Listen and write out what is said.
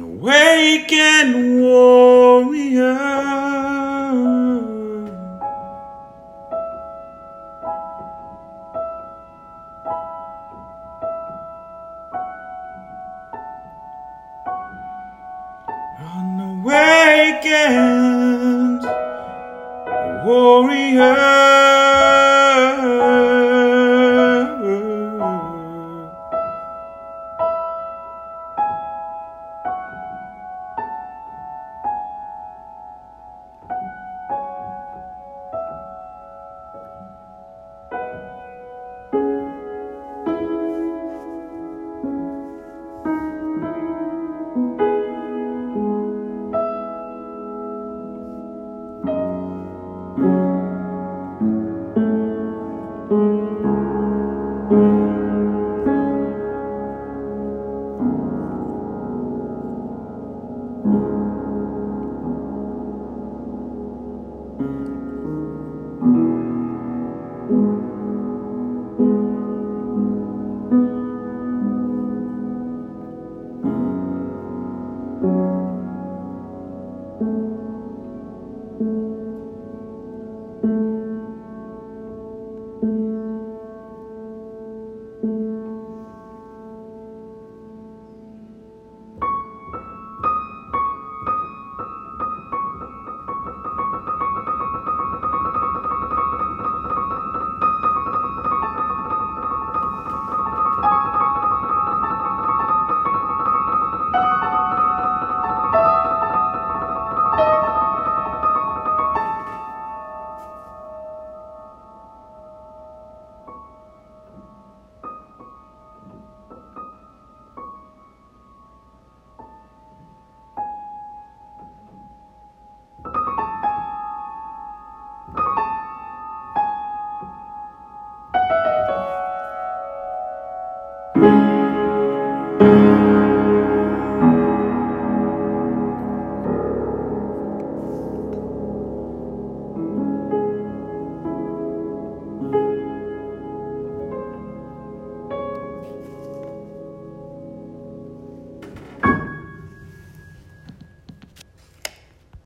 an awakened warrior. An awakened warrior.